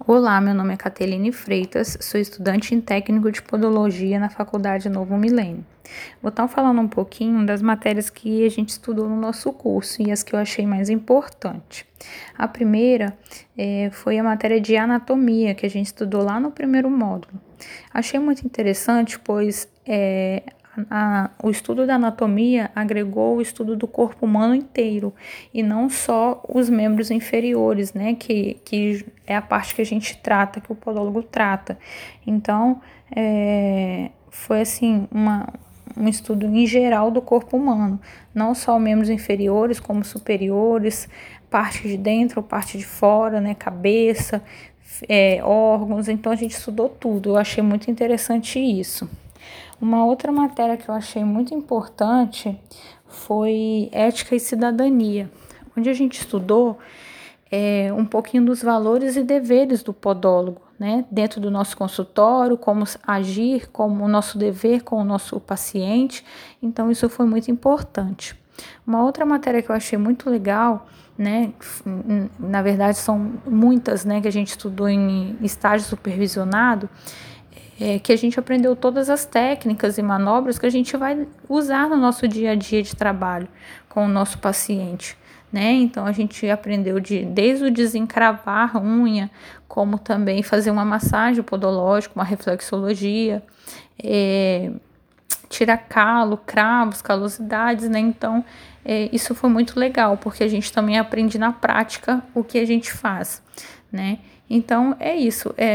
Olá, meu nome é Cateline Freitas, sou estudante em técnico de podologia na Faculdade Novo Milênio. Vou estar falando um pouquinho das matérias que a gente estudou no nosso curso e as que eu achei mais importante. A primeira é, foi a matéria de anatomia que a gente estudou lá no primeiro módulo. Achei muito interessante, pois é, a, o estudo da anatomia agregou o estudo do corpo humano inteiro e não só os membros inferiores, né, que, que é a parte que a gente trata, que o podólogo trata. Então, é, foi assim, uma, um estudo em geral do corpo humano, não só membros inferiores, como superiores, parte de dentro, parte de fora, né, cabeça, é, órgãos, então a gente estudou tudo, eu achei muito interessante isso. Uma outra matéria que eu achei muito importante foi Ética e Cidadania, onde a gente estudou é, um pouquinho dos valores e deveres do podólogo, né? Dentro do nosso consultório, como agir, como o nosso dever com o nosso paciente. Então, isso foi muito importante. Uma outra matéria que eu achei muito legal, né? Na verdade, são muitas, né? Que a gente estudou em estágio supervisionado é, que a gente aprendeu todas as técnicas e manobras que a gente vai usar no nosso dia a dia de trabalho com o nosso paciente. Né? Então a gente aprendeu de desde o desencravar unha, como também fazer uma massagem podológica, uma reflexologia, é, tirar calo, cravos, calosidades, né? Então é, isso foi muito legal porque a gente também aprende na prática o que a gente faz, né? Então é isso. É,